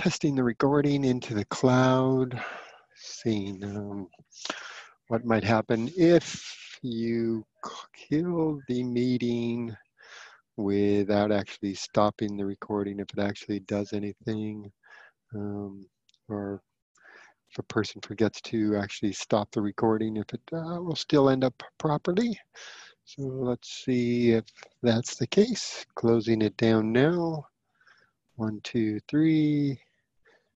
testing the recording into the cloud, seeing um, what might happen if you kill the meeting without actually stopping the recording, if it actually does anything, um, or if a person forgets to actually stop the recording, if it uh, will still end up properly. So let's see if that's the case. Closing it down now. One, two, three.